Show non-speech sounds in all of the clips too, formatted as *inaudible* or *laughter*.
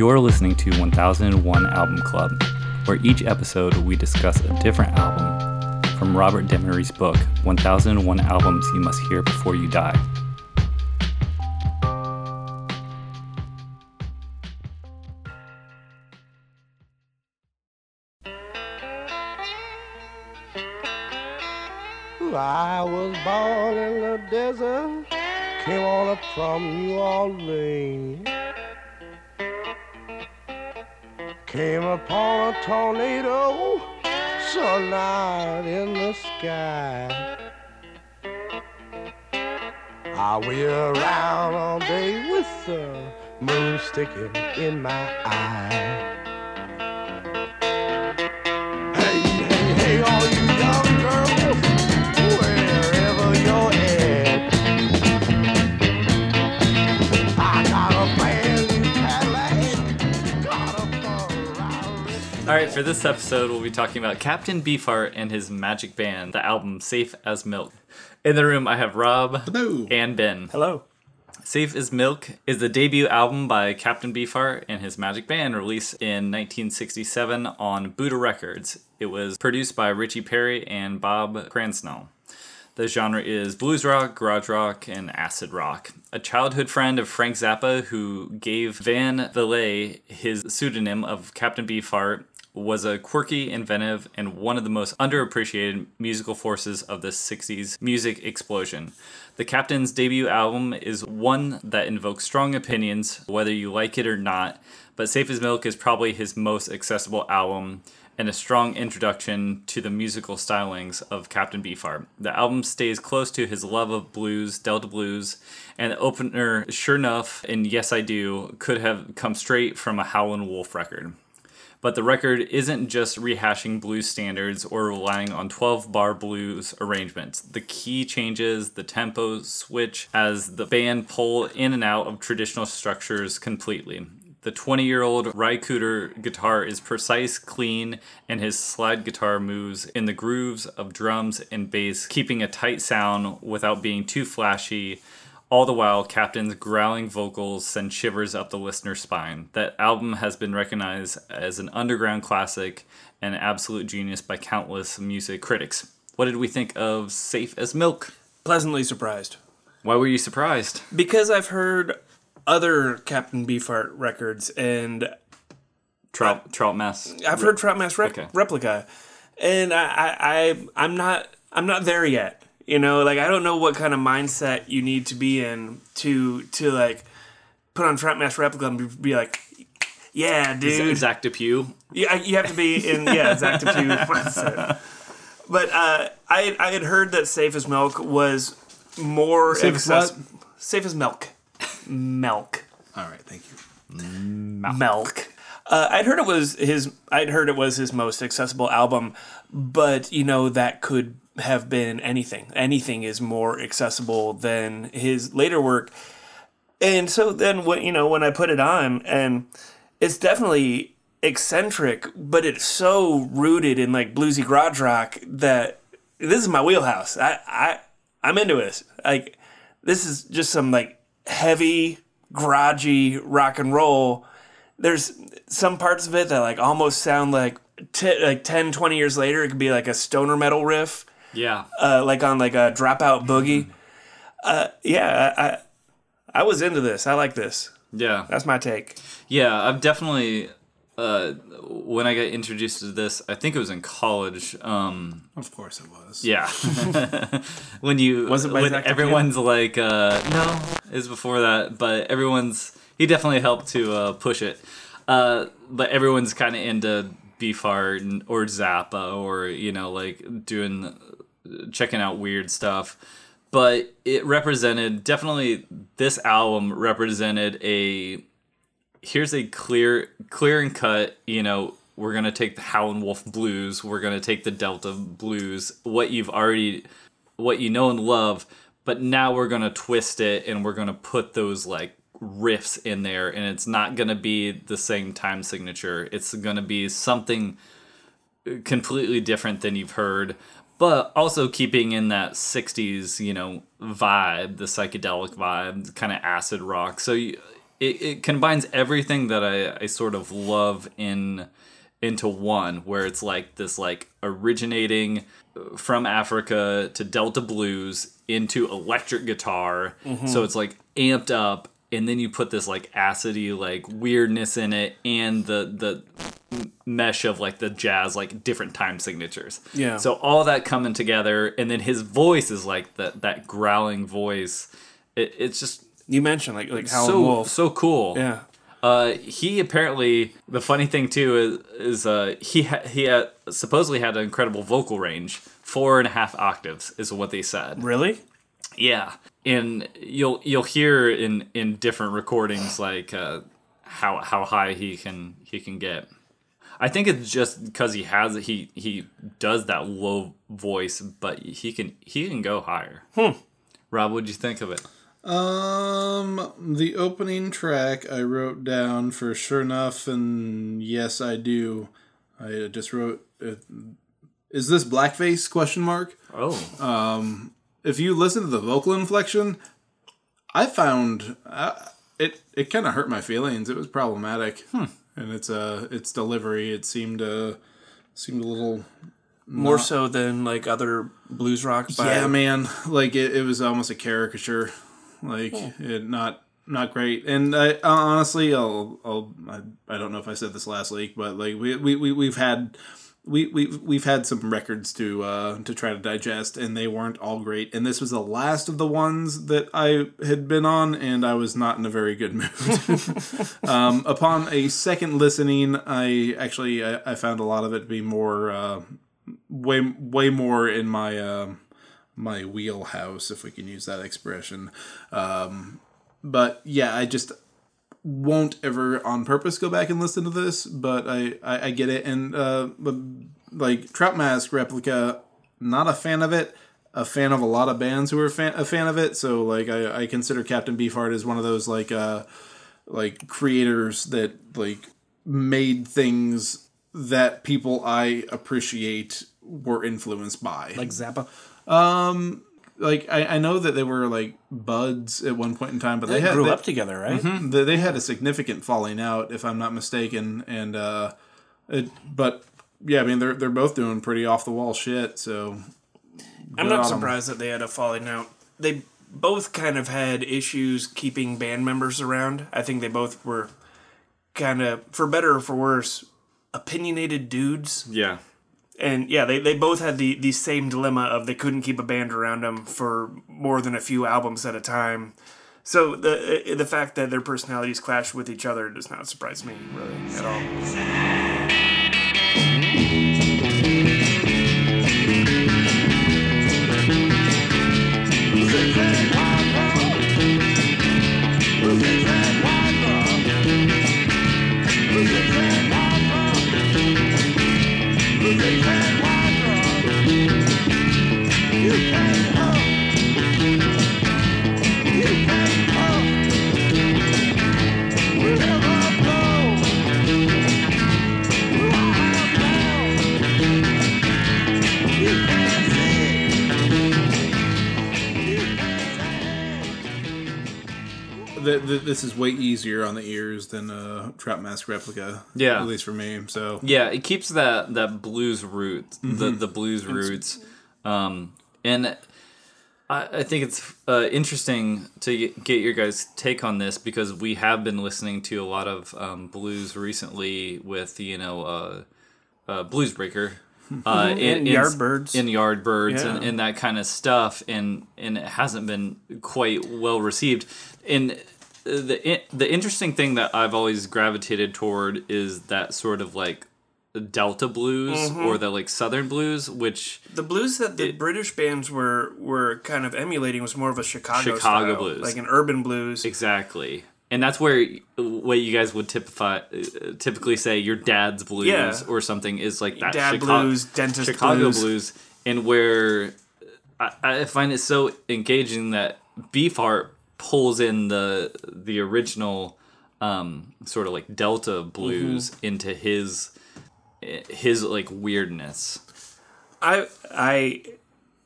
You're listening to 1001 Album Club, where each episode we discuss a different album from Robert Dimery's book, 1001 Albums You Must Hear Before You Die. I was born in the desert, came on up from New Orleans. Came upon a tornado, sunlight in the sky. I wheel around all day with the moon sticking in my eye. All right, for this episode, we'll be talking about Captain Beefheart and his Magic Band, the album Safe as Milk. In the room, I have Rob Hello. and Ben. Hello. Safe as Milk is the debut album by Captain Beefheart and his Magic Band, released in 1967 on Buddah Records. It was produced by Richie Perry and Bob Krasnow. The genre is blues rock, garage rock, and acid rock. A childhood friend of Frank Zappa, who gave Van Vliet his pseudonym of Captain Beefheart, was a quirky, inventive, and one of the most underappreciated musical forces of the 60s music explosion. The Captain's debut album is one that invokes strong opinions, whether you like it or not, but Safe as Milk is probably his most accessible album and a strong introduction to the musical stylings of Captain Beefheart. The album stays close to his love of blues, Delta blues, and the opener, Sure Enough and Yes I Do, could have come straight from a Howlin' Wolf record. But the record isn't just rehashing blues standards or relying on 12 bar blues arrangements. The key changes, the tempo switch as the band pull in and out of traditional structures completely. The 20 year old Ry Cooder guitar is precise, clean, and his slide guitar moves in the grooves of drums and bass, keeping a tight sound without being too flashy all the while, Captain's growling vocals send shivers up the listener's spine. That album has been recognized as an underground classic and absolute genius by countless music critics. What did we think of Safe as Milk? Pleasantly surprised. Why were you surprised? Because I've heard other Captain Beefheart records and Trout, trout mess. I've heard Trout Mass Rep- Okay. Replica. And I, I, I I'm not I'm not there yet. You know, like I don't know what kind of mindset you need to be in to to like put on Trout Mask Replica and be, be like, yeah, dude. Zach Depew. Yeah, you have to be in yeah, Zach Depew mindset. *laughs* *laughs* But uh, I I had heard that Safe as Milk was more Safe as access- what? Safe as milk, milk, All right, thank you. Milk. milk. Uh, I'd heard it was his. I'd heard it was his most accessible album, but you know that could have been anything. Anything is more accessible than his later work. And so then, when you know, when I put it on, and it's definitely eccentric, but it's so rooted in like bluesy garage rock that this is my wheelhouse. I I I'm into this. Like this is just some like heavy, garagey rock and roll. There's some parts of it that like almost sound like t- like 10, 20 years later. It could be like a stoner metal riff, Yeah. uh, like on like a dropout boogie. Uh, yeah, I, I I was into this. I like this. Yeah. That's my take. Yeah, I've definitely. Uh, when I got introduced to this, I think it was in college. Um, Of course it was. Yeah. *laughs* *laughs* when you Was it by when Zach Depew? everyone's like uh no, it was before that, but everyone's he definitely helped to uh push it. Uh but everyone's kind of into Beefheart or Zappa or you know like doing checking out weird stuff. But it represented definitely this album represented a here's a clear clear and cut you know we're gonna take the howlin' wolf blues we're gonna take the delta blues what you've already what you know and love but now we're gonna twist it and we're gonna put those like riffs in there and it's not gonna be the same time signature. It's gonna be something completely different than you've heard but also keeping in that 60s you know vibe the psychedelic vibe kind of acid rock. So you, it, it combines everything that I, I sort of love in into one where it's like this like originating uh, from Africa to Delta blues into electric guitar. Mm-hmm. So it's like amped up and then you put this like acidy like weirdness in it and the the mesh of like the jazz like different time signatures. Yeah. So all that coming together and then his voice is like that that growling voice. It, it's just You mentioned like like Howlin' so Wolf. so cool. yeah. Uh, he apparently the funny thing too is is uh he ha- he had, supposedly had an incredible vocal range, four and a half octaves is what they said. Really? Yeah, and you'll you'll hear in in different recordings like uh, how how high he can he can get. I think it's just because he has he he does that low voice, but he can he can go higher. Hmm. Rob, what'd you think of it? Um, the opening track I wrote down for sure enough, and yes, I do. I just wrote, uh, "Is this blackface?" Question mark. Oh, If you listen to the vocal inflection, I found uh, it. It kind of hurt my feelings. It was problematic, and its uh, its delivery. It seemed uh, seemed a little More so than like other blues rock by yeah, man. Like it, it was almost a caricature. Like it not not great. And I honestly, I'll, I'll I, I don't know if I said this last week, but like we we, we we've had. We, we've, we've had some records to uh, to try to digest, and they weren't all great. And this was the last of the ones that I had been on, and I was not in a very good mood. *laughs* um, upon a second listening, I actually I, I found a lot of it to be more uh, way way more in my uh, my wheelhouse, if we can use that expression. Um, but yeah, I just won't ever on purpose go back and listen to this, but I I, I get it. And uh, like Trout Mask replica, not a fan of it. A fan of a lot of bands who are a fan, a fan of it. So like I, I consider Captain Beefheart as one of those like uh like creators that like made things that people I appreciate were influenced by. like Zappa. Like I, I know that they were like buds at one point in time, but they, They had grew they, up together, right? they, they had a significant falling out, if I'm not mistaken. And uh, it, but yeah, I mean they're they're both doing pretty off the wall shit. So I'm not on 'em. surprised that they had a falling out. They both kind of had issues keeping band members around. I think they both were kind of, for better or for worse, opinionated dudes. yeah. And yeah, they, they both had the, the same dilemma of they couldn't keep a band around them for more than a few albums at a time. So the uh, the fact that their personalities clash with each other does not surprise me really at all. This is way easier on the ears than a Trap Mask replica. Yeah. at least for me. So Yeah, it keeps that that blues root, the the blues roots, um, and I, I think it's uh, interesting to get- get your guys' take on this because we have been listening to a lot of um, blues recently with you know uh, uh, Blues Breaker. *laughs* Uh, And Yardbirds. in Yardbirds and, and that kind of stuff, and and it hasn't been quite well received. And the the interesting thing that I've always gravitated toward is that sort of like Delta blues Mm-hmm. or the like Southern blues, which The blues that the British bands were were kind of emulating was more of a Chicago Chicago style, blues. like an urban blues. exactly, and that's where what you guys would typify, uh, typically say your dad's blues Yeah. or something is like that Dad Chicago, blues, dentist Chicago blues. blues, and where I, I find it so engaging that Beefheart pulls in the the original um, sort of like Delta blues Mm-hmm. into his his like weirdness. I I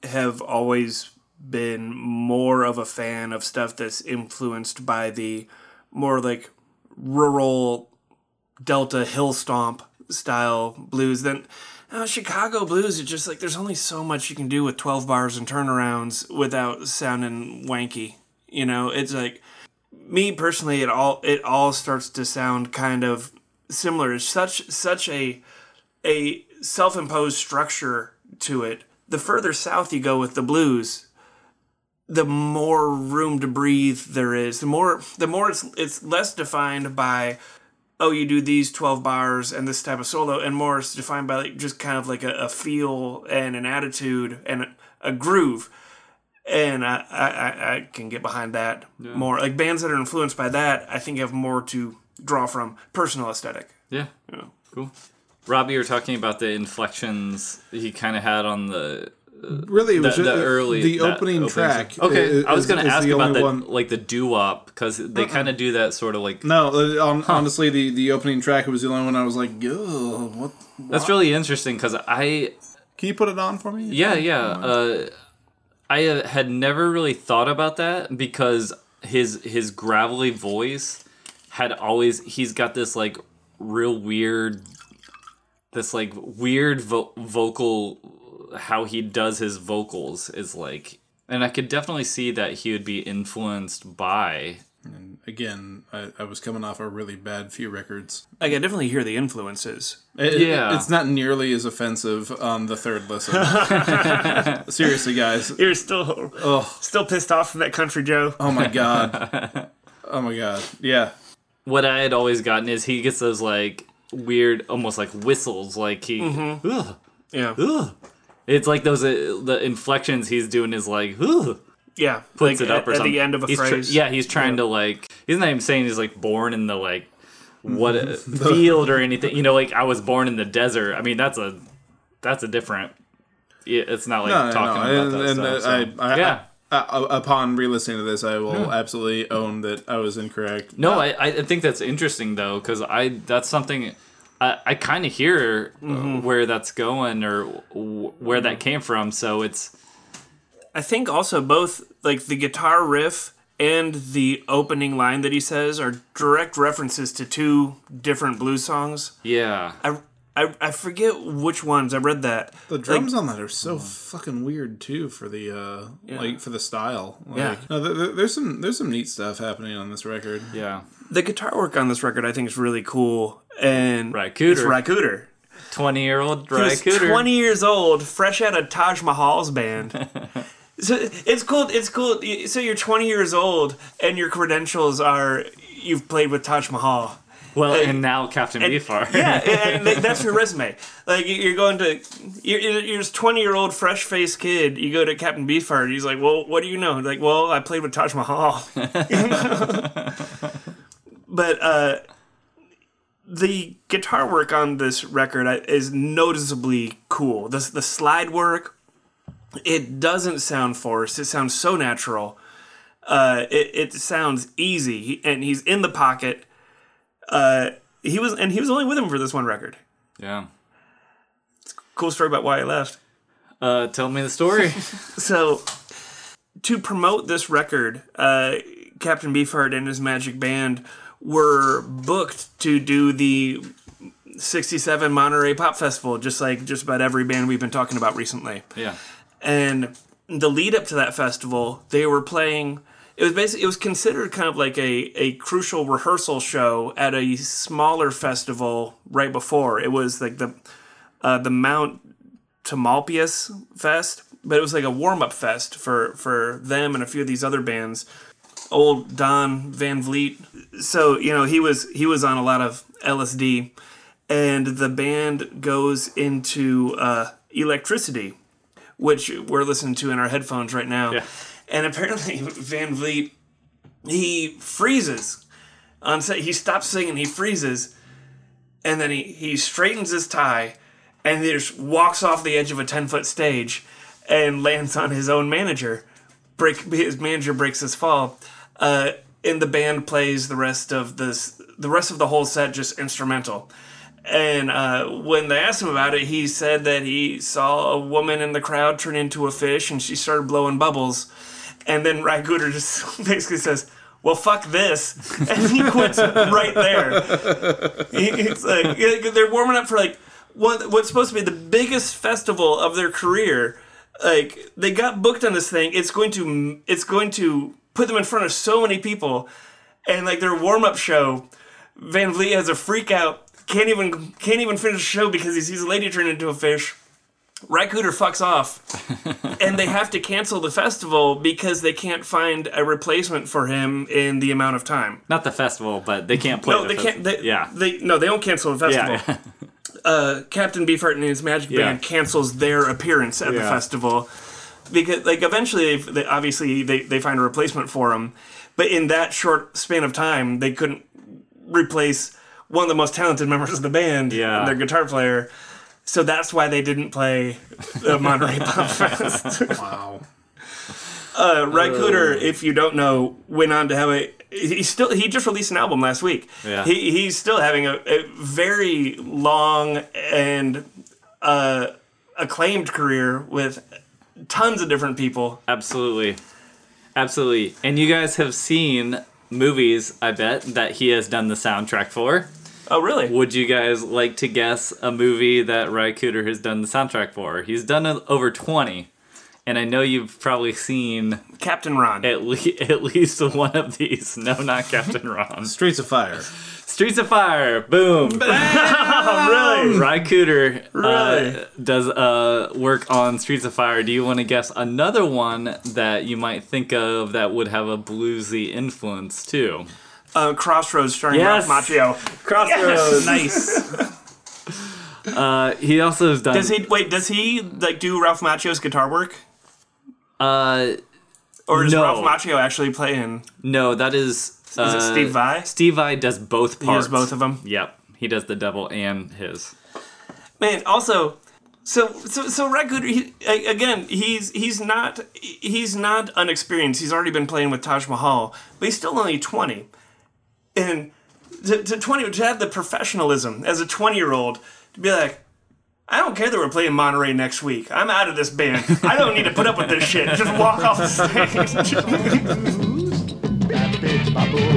have always been more of a fan of stuff that's influenced by the more like rural Delta hill stomp style blues. than uh, Chicago blues are just like there's only so much you can do with 12 bars and turnarounds without sounding wanky. You know, it's like me personally, it all it all starts to sound kind of similar. It's such such a a self imposed structure to it. The further south you go with the blues, the more room to breathe there is. The more the more it's it's less defined by oh you do these 12 bars and this type of solo and more it's defined by like just kind of like a, a feel and an attitude and a, a groove and I, I, I can get behind that more like bands that are influenced by that i think have more to draw from personal aesthetic Yeah. Cool. Robbie, you were talking about the inflections he kind of had on the Really, it the, was the just, early the opening opening track. song. Okay, is- I was going to ask the about the one- like the doo wop because they kind of do that sort of like. No, uh, on, honestly, the, the opening track was the only one I was like, "Ugh, what? That's really interesting because I Can you put it on for me?" Yeah, yeah. Uh, I had never really thought about that because his his gravelly voice had always he's got this like real weird this like weird vo- vocal how he does his vocals is like and I could definitely see that he would be influenced by And again, I, I was coming off a really bad few records. I can definitely hear the influences It- Yeah. it's not nearly as offensive on the third listen. *laughs* Seriously, guys. you're still Oh, still pissed off from that country joe oh my god. *laughs* Oh my god. Yeah. what I had always gotten is he gets those like weird almost like whistles like he ugh, yeah ugh. It's like those uh, the inflections he's doing is like ugh. Yeah puts like it up at, or at the end of a He's tr- phrase yeah, he's trying to like. He's not even saying he's like born in the like what *laughs* uh, field or anything. You know, like I was born in the desert. I mean, that's a that's a different. It's not like No, no, talking no. about And, that and, stuff. uh, so. I, I, yeah. I, I, upon re-listening to this, I will absolutely own that I was incorrect. No, I, I think that's interesting though, because I that's something I, I kind of hear uh, Mm-hmm. where that's going or w- where that came from. So it's I think also both like the guitar riff and the opening line that he says are direct references to two different blues songs. yeah, I I, I forget which ones. I read that. The drums on that are so fucking weird too for the uh like for the style. Like, Yeah. No, there- there, there's some there's some neat stuff happening on this record. yeah. The guitar work on this record I think is really cool. And Ry Cooder. it's Ry Twenty year old He Ry was Cooder. 20 years old, fresh out of Taj Mahal's band. *laughs* so it's cool. It's cool. So you're 20 years old, and your credentials are you've played with Taj Mahal. Well, and now Captain Beefheart. *laughs* Yeah, and, and *laughs* that's your resume. Like you're going to, you're, you're this 20 year old fresh faced kid. You go to Captain Beefheart. And he's like, well, what do you know? Like, well, I played with Taj Mahal. *laughs* but uh, the guitar work on this record uh, is noticeably cool. The the slide work, it doesn't sound forced. It sounds so natural. Uh, it, it sounds easy, He- and he's in the pocket. Uh, he was, and he was only with him for this one record. yeah. Cool story about why he left. Uh, tell me the story. *laughs* *laughs* So, to promote this record, uh, Captain Beefheart and his Magic Band were booked to do the 67 Monterey Pop Festival, just like just about every band we've been talking about recently. yeah. And the lead up to that festival, they were playing. It was basically it was considered kind of like a, a crucial rehearsal show at a smaller festival right before. It was like the uh, the Mount Tamalpais Fest, but it was like a warm up fest for for them and a few of these other bands. Old Don Van Vliet. So you know he was he was on a lot of LSD, and the band goes into uh, electricity, which we're listening to in our headphones right now. Yeah. And apparently *laughs* Van Vliet he freezes on set. He stops singing. He freezes, and then he he straightens his tie, and he just walks off the edge of a ten foot stage, and lands on his own manager. Break his manager breaks his fall. Uh, and the band plays the rest of this, the rest of the whole set just instrumental. And uh, when they asked him about it, he said that he saw a woman in the crowd turn into a fish, and she started blowing bubbles. And then Cooder just *laughs* basically says, well, fuck this, *laughs* and he quits right there. He- It's like they're warming up for like what what's supposed to be the biggest festival of their career. Like they got booked on this thing. It's going to it's going to put them in front of so many people, and like their warm up show, Van Vliet has a freak out. Can't even can't even finish the show because he sees a lady turn into a fish. Ry Cooder fucks off, *laughs* and they have to cancel the festival because they can't find a replacement for him in the amount of time. Not the festival, but they can't play. No, the they fes- can't. They, yeah. They no, they don't cancel the festival. yeah. *laughs* Uh, Captain Beefheart and his magic Yeah. band cancels their appearance at the festival because, like, eventually, they obviously they, they find a replacement for him, but in that short span of time, they couldn't replace one of the most talented members of the band, Yeah. their guitar player. So that's why they didn't play the Monterey Pop *laughs* Fest. Wow. *laughs* Uh, Ry Cooder, if you don't know, went on to have a. He still he just released an album last week. Yeah. He, he's still having a, a very long and uh, acclaimed career with tons of different people. Absolutely. Absolutely. And you guys have seen movies, I bet, that he has done the soundtrack for. Oh, really? Would you guys like to guess a movie that Ry Cooder has done the soundtrack for? He's done over 20. And I know you've probably seen Captain Ron. at, le- *laughs* at least one of these. No, not Captain Ron. *laughs* Streets of Fire. Streets of Fire. Boom. oh, *laughs* really? Ry Cooder Really? uh, does uh, work on Streets of Fire. Do you want to guess another one that you might think of that would have a bluesy influence too? Uh, Crossroads starring Yes. Ralph Macchio. Crossroads. nice. *laughs* Uh, he also has done. Does he wait? Does he like do Ralph Macchio's guitar work, Uh, or does No. Ralph Macchio actually play in? no, that is. Is it uh, Steve Vai? Steve Vai does both He parts. does both of them. Yep, he does the devil and his. Man, also, so so so Red Cooder, he, again, he's he's not he's not unexperienced. He's already been playing with Taj Mahal, but he's still only twenty, and to, to twenty to have the professionalism as a twenty year old to be like. I don't care that we're playing Monterey next week. I'm out of this band. I don't need to put up with this shit. Just walk off the stage. *laughs*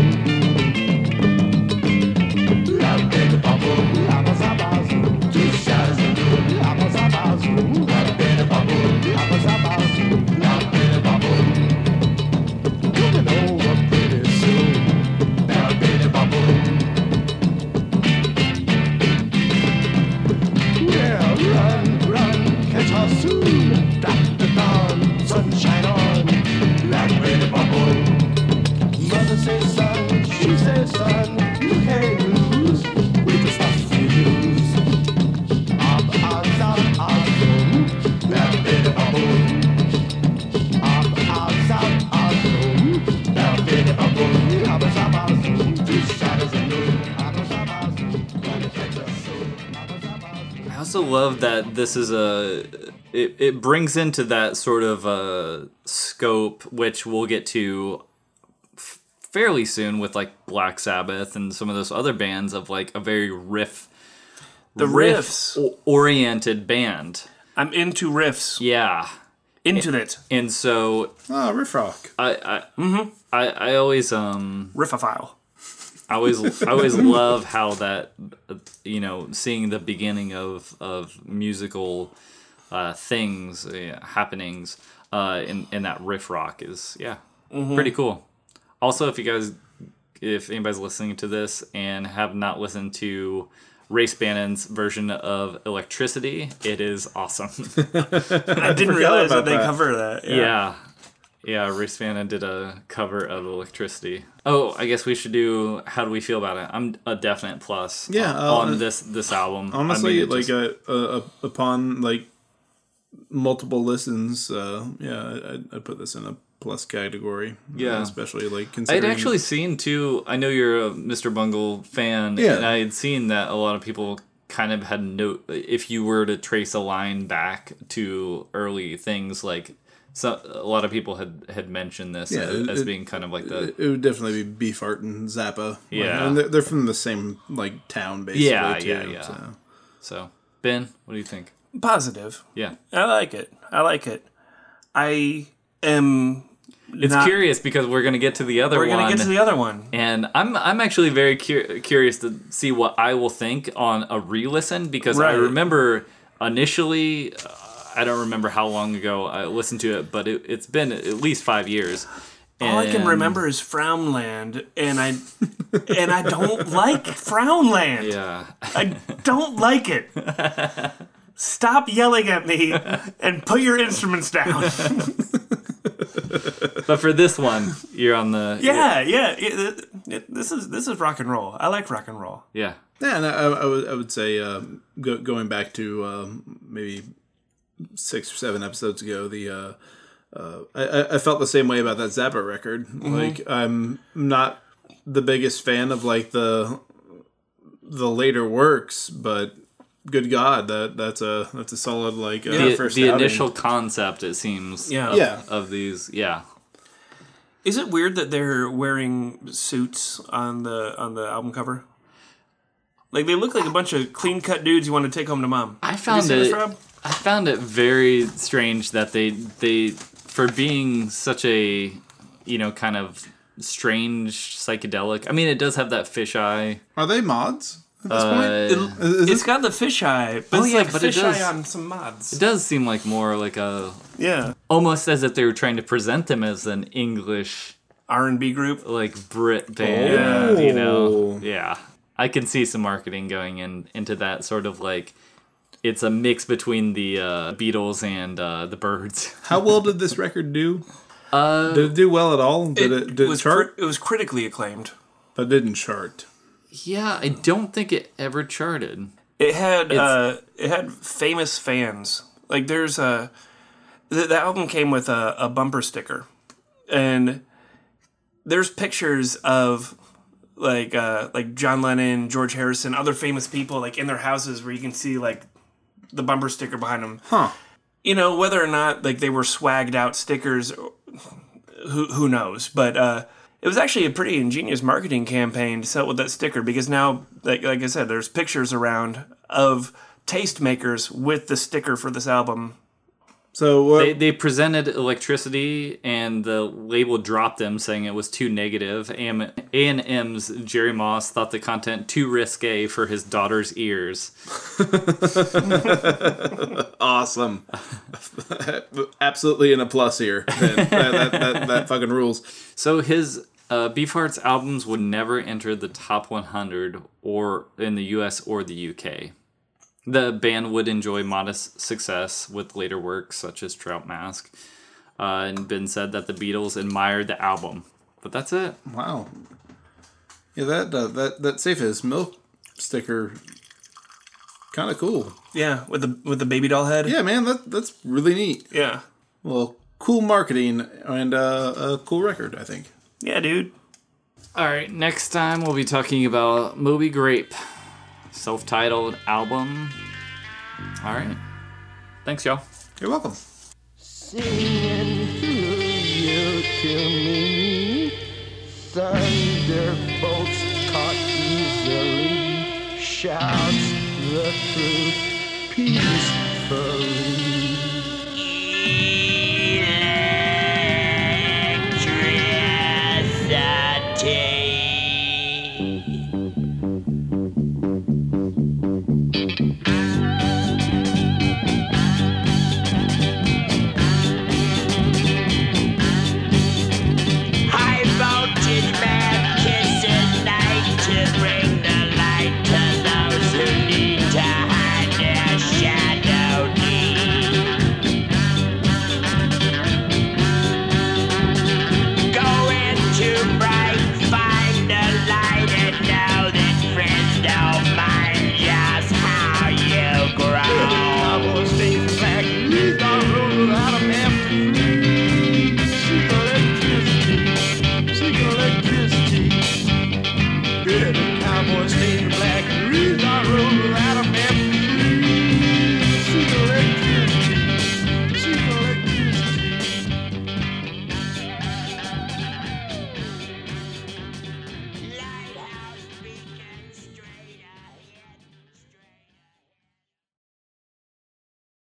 this is a. It, it brings into that sort of uh, scope, which we'll get to f- fairly soon with like Black Sabbath and some of those other bands of like a very riff, The riff riffs. oriented band. I'm into riffs. Yeah, Into it. and so Oh, riff rock. I I, mm-hmm. I I always um Riffophile. I always I always *laughs* love how that uh, you know seeing the beginning of of musical uh, things uh, happenings uh, in in that riff rock is yeah pretty cool. Also, if you guys if anybody's listening to this and have not listened to Race Bannon's version of Electricity, it is awesome. *laughs* I didn't realize that about they that. cover that. yeah. Yeah, Race Bannon did a cover of Electricity. Oh, I guess we should do How Do We Feel About It? I'm a definite plus Yeah, on, uh, on this this album. I Honestly, mean, like just- uh, uh, upon like multiple listens, uh, yeah, I'd, I'd put this in a plus category. Yeah. especially like I'd actually seen too. I know you're a Mr. Bungle fan, Yeah. and I had seen that a lot of people kind of had note. If you were to trace a line back to early things, like so, a lot of people had had mentioned this Yeah, as, it- as being kind of like the It would definitely be Beefheart and Zappa. Like, Yeah. and they're, they're from the same like town, basically. Yeah, too, yeah, yeah. So. so. Ben, what do you think? Positive. Yeah, I like it. I like it. I am it's not- curious because we're gonna get to the other one. We're gonna get to the other one. and I'm I'm actually very cur- curious to see what I will think on a re-listen because I remember initially, uh, I don't remember how long ago I listened to it, but it, it's been at least five years. All I can remember is Frownland, and I and I don't *laughs* like Frownland. Yeah, I don't like it. Stop yelling at me and put your instruments down. *laughs* but for this one, you're on the Yeah, yeah. it- it- this is this is rock and roll. I like rock and roll. yeah. Yeah, and I, I would I would say um, go, going back to um, maybe six or seven episodes ago, the uh, uh, I- I, I felt the same way about that Zappa record. Like I'm not the biggest fan of like the the later works, but good God, that that's a that's a solid like uh, The, first the outing. initial concept, it seems, Yeah. of, Yeah. of these, yeah. Is it weird that they're wearing suits on the on the album cover? Like they look like a bunch of clean cut dudes you want to take home to mom. I found seen this, it. Rob? I found it very strange that they they for being such a you know kind of strange psychedelic. I mean, it does have that fisheye. Are they mods at this Uh, point? Is, is It's it, got the fisheye, but Oh, it's yeah, like but it fisheye does- on some mods. it does seem like more like a Yeah, almost as if they were trying to present them as an English R and B group. like Brit band. You know, Oh. yeah. I can see some marketing going in into that sort of like. It's a mix between the uh, Beatles and uh, the Byrds. *laughs* how well did this record do? Uh, Did it do well at all? Did it, did it, chart? cri- it was critically acclaimed. but it didn't chart. yeah, I don't think it ever charted. It had uh, it had famous fans. Like there's a the, the album came with a, a bumper sticker, and there's pictures of like uh, like John Lennon, George Harrison, other famous people like in their houses where you can see like the bumper sticker behind them. Huh. You know whether or not like they were swagged out stickers, who who knows? But uh, it was actually a pretty ingenious marketing campaign to sell it with that sticker because now, like like I said, there's pictures around of tastemakers with the sticker for this album. So? They, they presented electricity, and the label dropped them, saying it was too negative. A and M's Jerry Moss thought the content too risque for his daughter's ears. awesome. *laughs* Absolutely in a plus here. That, that, that, that fucking rules. So his uh, Beefheart's albums would never enter the top 100 or in the U.S. or the U.K. The band would enjoy modest success with later works such as Trout Mask, uh, and been said that the Beatles admired the album, but that's it. Wow. Yeah, that uh, that that safe as milk sticker, kind of cool. Yeah, with the with the baby doll head. Yeah, man, that that's really neat. yeah, Well, cool marketing and uh, a cool record, I think. yeah, dude. All right, next time we'll be talking about Moby Grape, self-titled album. All right, thanks, y'all. You're welcome. Singing through you to me. Thunderbolts caught easily. Shouts the truth. Peace